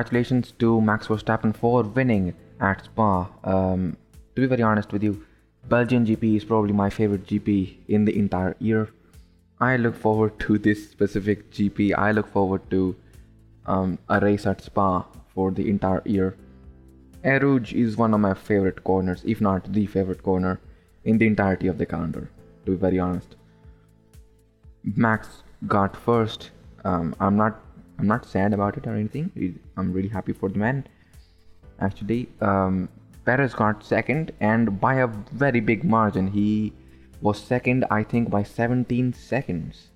congratulations to Max Verstappen for winning at Spa. Um, to be very honest with you, Belgian GP is probably my favorite GP in the entire year. I look forward to this specific GP. I look forward to um, a race at Spa for the entire year. Eau is one of my favorite corners, if not the favorite corner in the entirety of the calendar, to be very honest. Max got first. Um, I'm not I'm not sad about it or anything. I'm really happy for the man. Actually, um, Perez got second, and by a very big margin. He was second, I think, by 17 seconds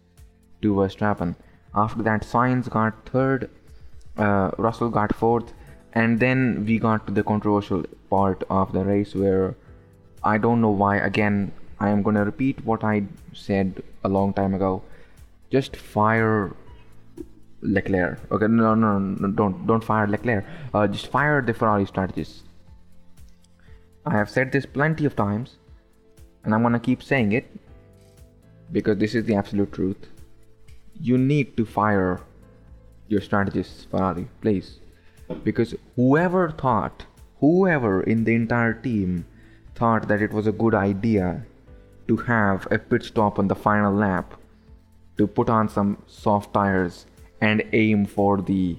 to Verstappen. After that, Sainz got third, uh, Russell got fourth, and then we got to the controversial part of the race where I don't know why. Again, I am gonna repeat what I said a long time ago. Just fire Leclerc. Okay, no, no, no, don't don't fire Leclerc. Uh, just fire the Ferrari strategists. I have said this plenty of times, and I'm gonna keep saying it because this is the absolute truth. You need to fire your strategists, Ferrari, please, because whoever thought, whoever in the entire team thought that it was a good idea to have a pit stop on the final lap to put on some soft tires and aim for the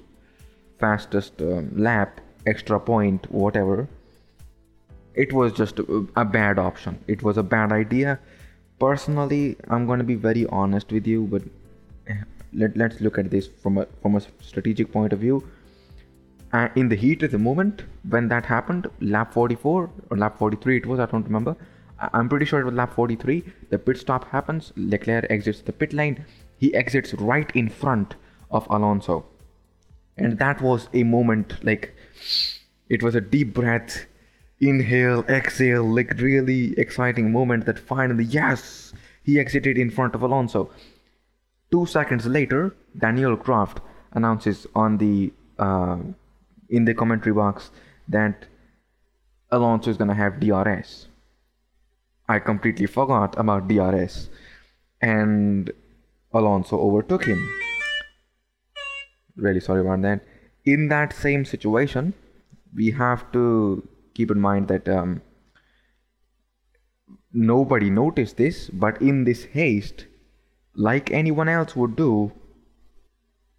fastest um, lap, extra point, whatever. It was just a, a bad option. It was a bad idea. Personally, I'm going to be very honest with you, but eh, let, let's look at this from a from a strategic point of view. Uh, in the heat of the moment when that happened, lap 44 or lap 43 it was, I don't remember. I'm pretty sure it was lap 43. The pit stop happens. Leclerc exits the pit lane. He exits right in front of Alonso. And that was a moment like it was a deep breath, inhale, exhale, like really exciting moment that finally, yes, he exited in front of Alonso. Two seconds later, Daniel Croft announces on the uh, in the commentary box that Alonso is gonna have DRS. I completely forgot about DRS, and Alonso overtook him really sorry about that. In that same situation we have to keep in mind that um, nobody noticed this but in this haste like anyone else would do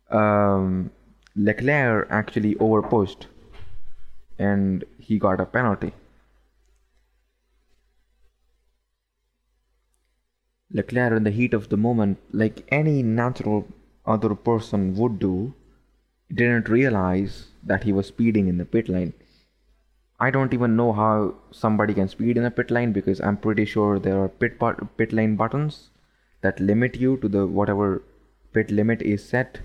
um, leclerc actually overpushed and he got a penalty. Leclerc in the heat of the moment like any natural other person would do didn't realize that he was speeding in the pit lane. I don't even know how somebody can speed in a pit lane because I'm pretty sure there are pit but- pit lane buttons that limit you to the whatever pit limit is set.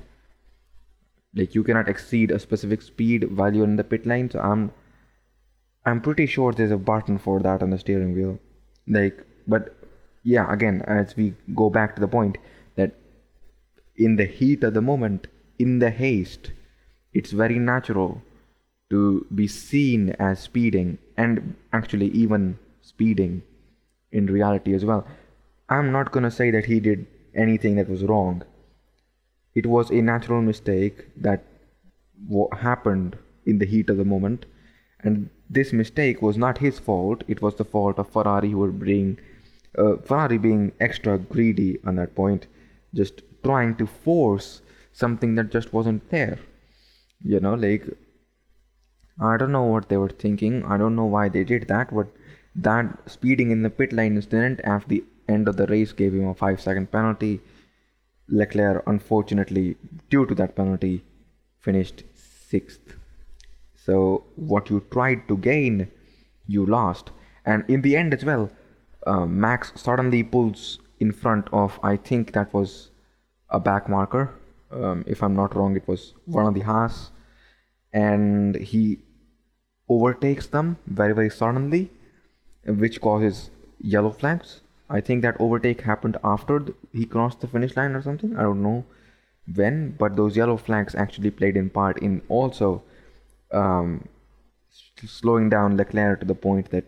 Like you cannot exceed a specific speed while you're in the pit lane. So I'm I'm pretty sure there's a button for that on the steering wheel. Like but yeah, again, as we go back to the point that in the heat of the moment in the haste, it's very natural to be seen as speeding and actually even speeding in reality as well. I'm not gonna say that he did anything that was wrong. It was a natural mistake that happened in the heat of the moment, and this mistake was not his fault. It was the fault of Ferrari, who were being uh, Ferrari being extra greedy on that point, just trying to force something that just wasn't there. You know like i don't know what they were thinking. I don't know why they did that but that speeding in the pit lane incident at the end of the race gave him a 5 second penalty. Leclerc unfortunately due to that penalty finished 6th so what you tried to gain you lost. And in the end as well uh, max suddenly pulls in front of i think that was a back marker um, if I'm not wrong, it was one of the Haas, and he overtakes them very very suddenly, which causes yellow flags. I think that overtake happened after he crossed the finish line or something. I don't know when, but those yellow flags actually played in part in also um, slowing down Leclerc to the point that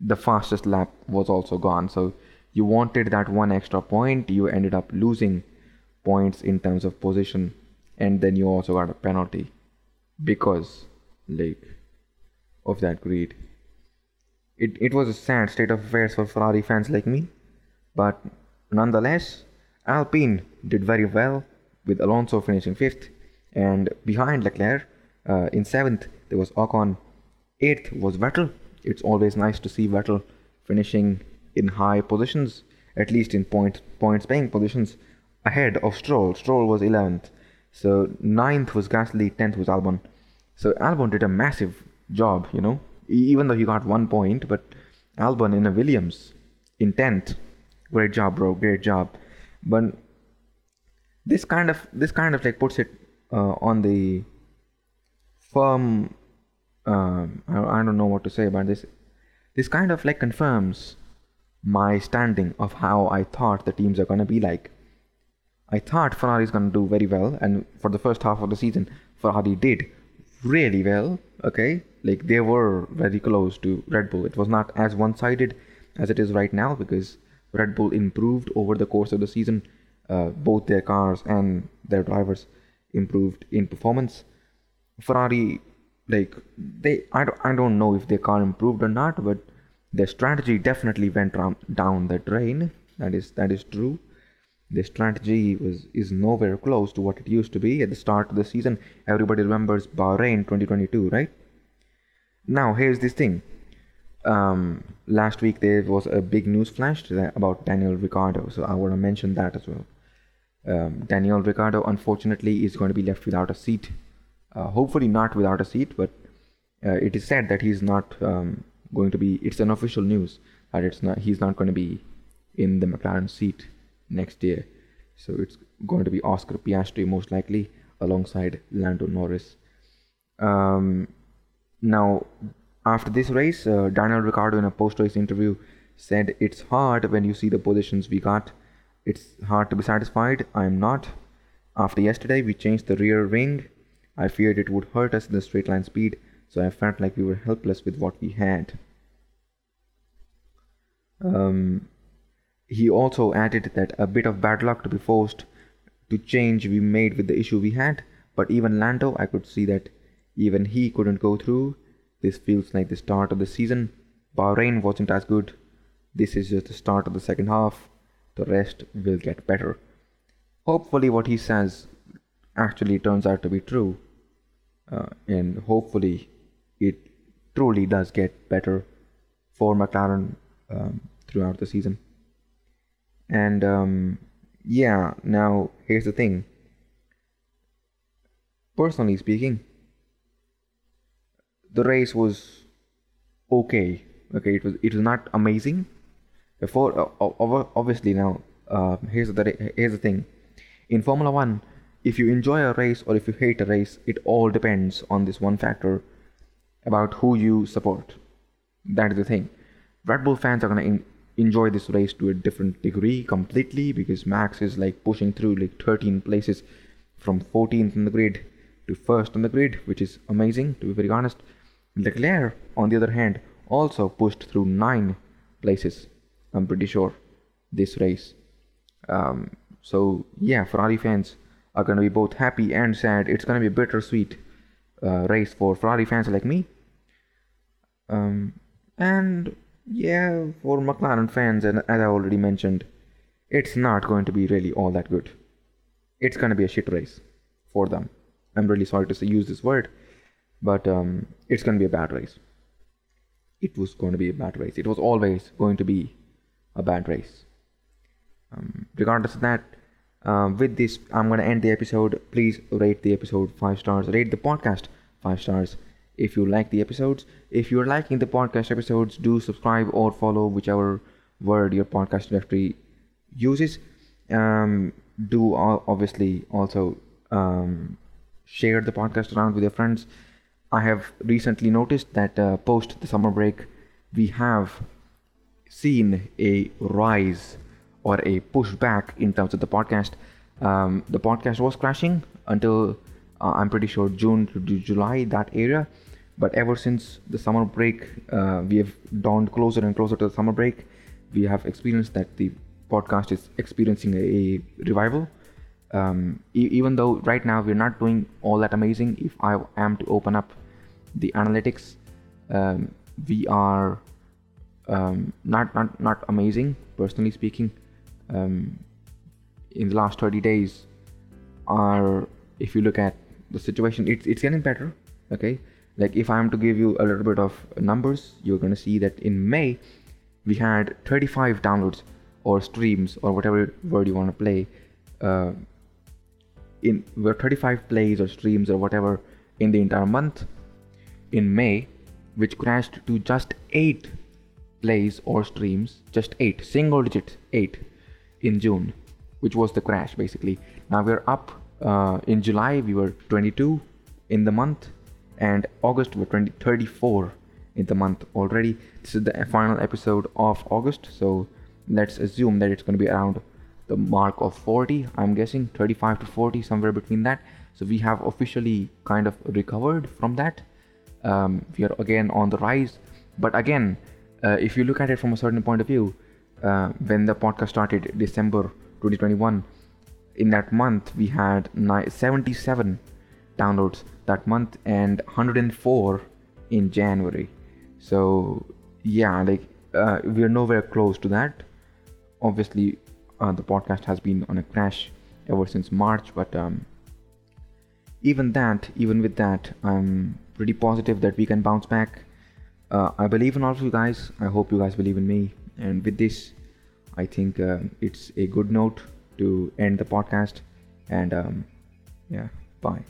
the fastest lap was also gone. So you wanted that one extra point, you ended up losing points in terms of position, and then you also got a penalty because like of that greed. It it was a sad state of affairs for Ferrari fans like me, but nonetheless, Alpine did very well with Alonso finishing fifth, and behind Leclerc uh, in seventh there was Ocon, eighth was Vettel. It's always nice to see Vettel finishing in high positions, at least in point points paying positions, ahead of Stroll. Stroll was 11th. So ninth was Gasly, 10th was Albon. So Albon did a massive job, you know, even though he got one point, but Albon in a Williams in 10th. Great job, bro. Great job. But this kind of this kind of like puts it uh, on the firm. Uh, I, I don't know what to say about this. This kind of like confirms my standing of how I thought the teams are gonna be like. I thought Ferrari is gonna do very well, and for the first half of the season, Ferrari did really well. Okay, like they were very close to Red Bull. It was not as one-sided as it is right now because Red Bull improved over the course of the season. Uh, both their cars and their drivers improved in performance. Ferrari, like they, I don't, I don't know if their car improved or not, but their strategy definitely went down the drain. That is that is true. Their strategy was is nowhere close to what it used to be at the start of the season. Everybody remembers Bahrain 2022, right? Now here's this thing. Um, last week there was a big news flash about Daniel Ricciardo, so I want to mention that as well. Um, Daniel Ricciardo, unfortunately, is going to be left without a seat. Uh, hopefully, not without a seat, but uh, it is said that he's not um, going to be. It's an official news that it's not. He's not going to be in the McLaren seat next year. So it's going to be Oscar Piastri most likely alongside Lando Norris. Um, now, after this race, uh, Daniel Ricciardo in a post-race interview said, "It's hard when you see the positions we got. It's hard to be satisfied. I'm not. After yesterday, we changed the rear wing. I feared it would hurt us in the straight line speed." So I felt like we were helpless with what we had. Um, he also added that a bit of bad luck to be forced to change we made with the issue we had, but even Lando, I could see that even he couldn't go through. This feels like the start of the season. Bahrain wasn't as good. This is just the start of the second half. The rest will get better. Hopefully, what he says actually turns out to be true. Uh, and hopefully, it truly does get better for McLaren um, throughout the season. And um, yeah, now here's the thing. Personally speaking, the race was okay. Okay, it was it was not amazing. Before, uh, obviously now, uh, here's the here's the thing. In Formula One, if you enjoy a race or if you hate a race, it all depends on this one factor about who you support. That is the thing. Red Bull fans are gonna in- enjoy this race to a different degree completely because Max is like pushing through like 13 places from 14th in the grid to first on the grid, which is amazing to be very honest. Leclerc, on the other hand, also pushed through nine places. I'm pretty sure this race. Um, so yeah, Ferrari fans are gonna be both happy and sad. It's gonna be a bittersweet uh, race for Ferrari fans like me. Um, and yeah, for McLaren fans, and as I already mentioned, it's not going to be really all that good. It's going to be a shit race for them. I'm really sorry to use this word, but um, it's going to be a bad race. It was going to be a bad race. It was always going to be a bad race. Um, regardless of that, uh, with this, I'm going to end the episode. Please rate the episode five stars. Rate the podcast five stars if you like the episodes. If you're liking the podcast episodes, do subscribe or follow whichever word your podcast directory uses. Um, do obviously also um, share the podcast around with your friends. I have recently noticed that uh, post the summer break, we have seen a rise or a pushback in terms of the podcast. Um, the podcast was crashing until uh, I'm pretty sure June to July, that area. But ever since the summer break, uh, we have dawned closer and closer to the summer break. We have experienced that the podcast is experiencing a, a revival. um, e- even though right now we're not doing all that amazing if i am to open up the analytics um, we are um, not not not amazing personally speaking um, in the last 30 days are if you look at the situation it's it's getting better okay? Like if i'm to give you a little bit of numbers you're going to see that in may we had 35 downloads or streams or whatever word you want to play uh, in were 35 plays or streams or whatever in the entire month in may which crashed to just 8 plays or streams just 8 single digit 8 in june which was the crash basically. Now we're up uh, in july we were 22 in the month and august we're 20 34 in the month already. This is the final episode of august so let's assume that it's going to be around the mark of 40 i'm guessing 35 to 40 somewhere between that. So we have officially kind of recovered from that. Um, we are again on the rise. But again uh, if you look at it from a certain point of view uh, when the podcast started december 2021 in that month we had 77 downloads that month and 104 in january. So yeah like uh, we're nowhere close to that. Obviously uh, the podcast has been on a crash ever since march but um, even that even with that i'm pretty positive that we can bounce back. Uh, i believe in all of you guys. I hope you guys believe in me. And with this i think uh, it's a good note to end the podcast. And um, yeah bye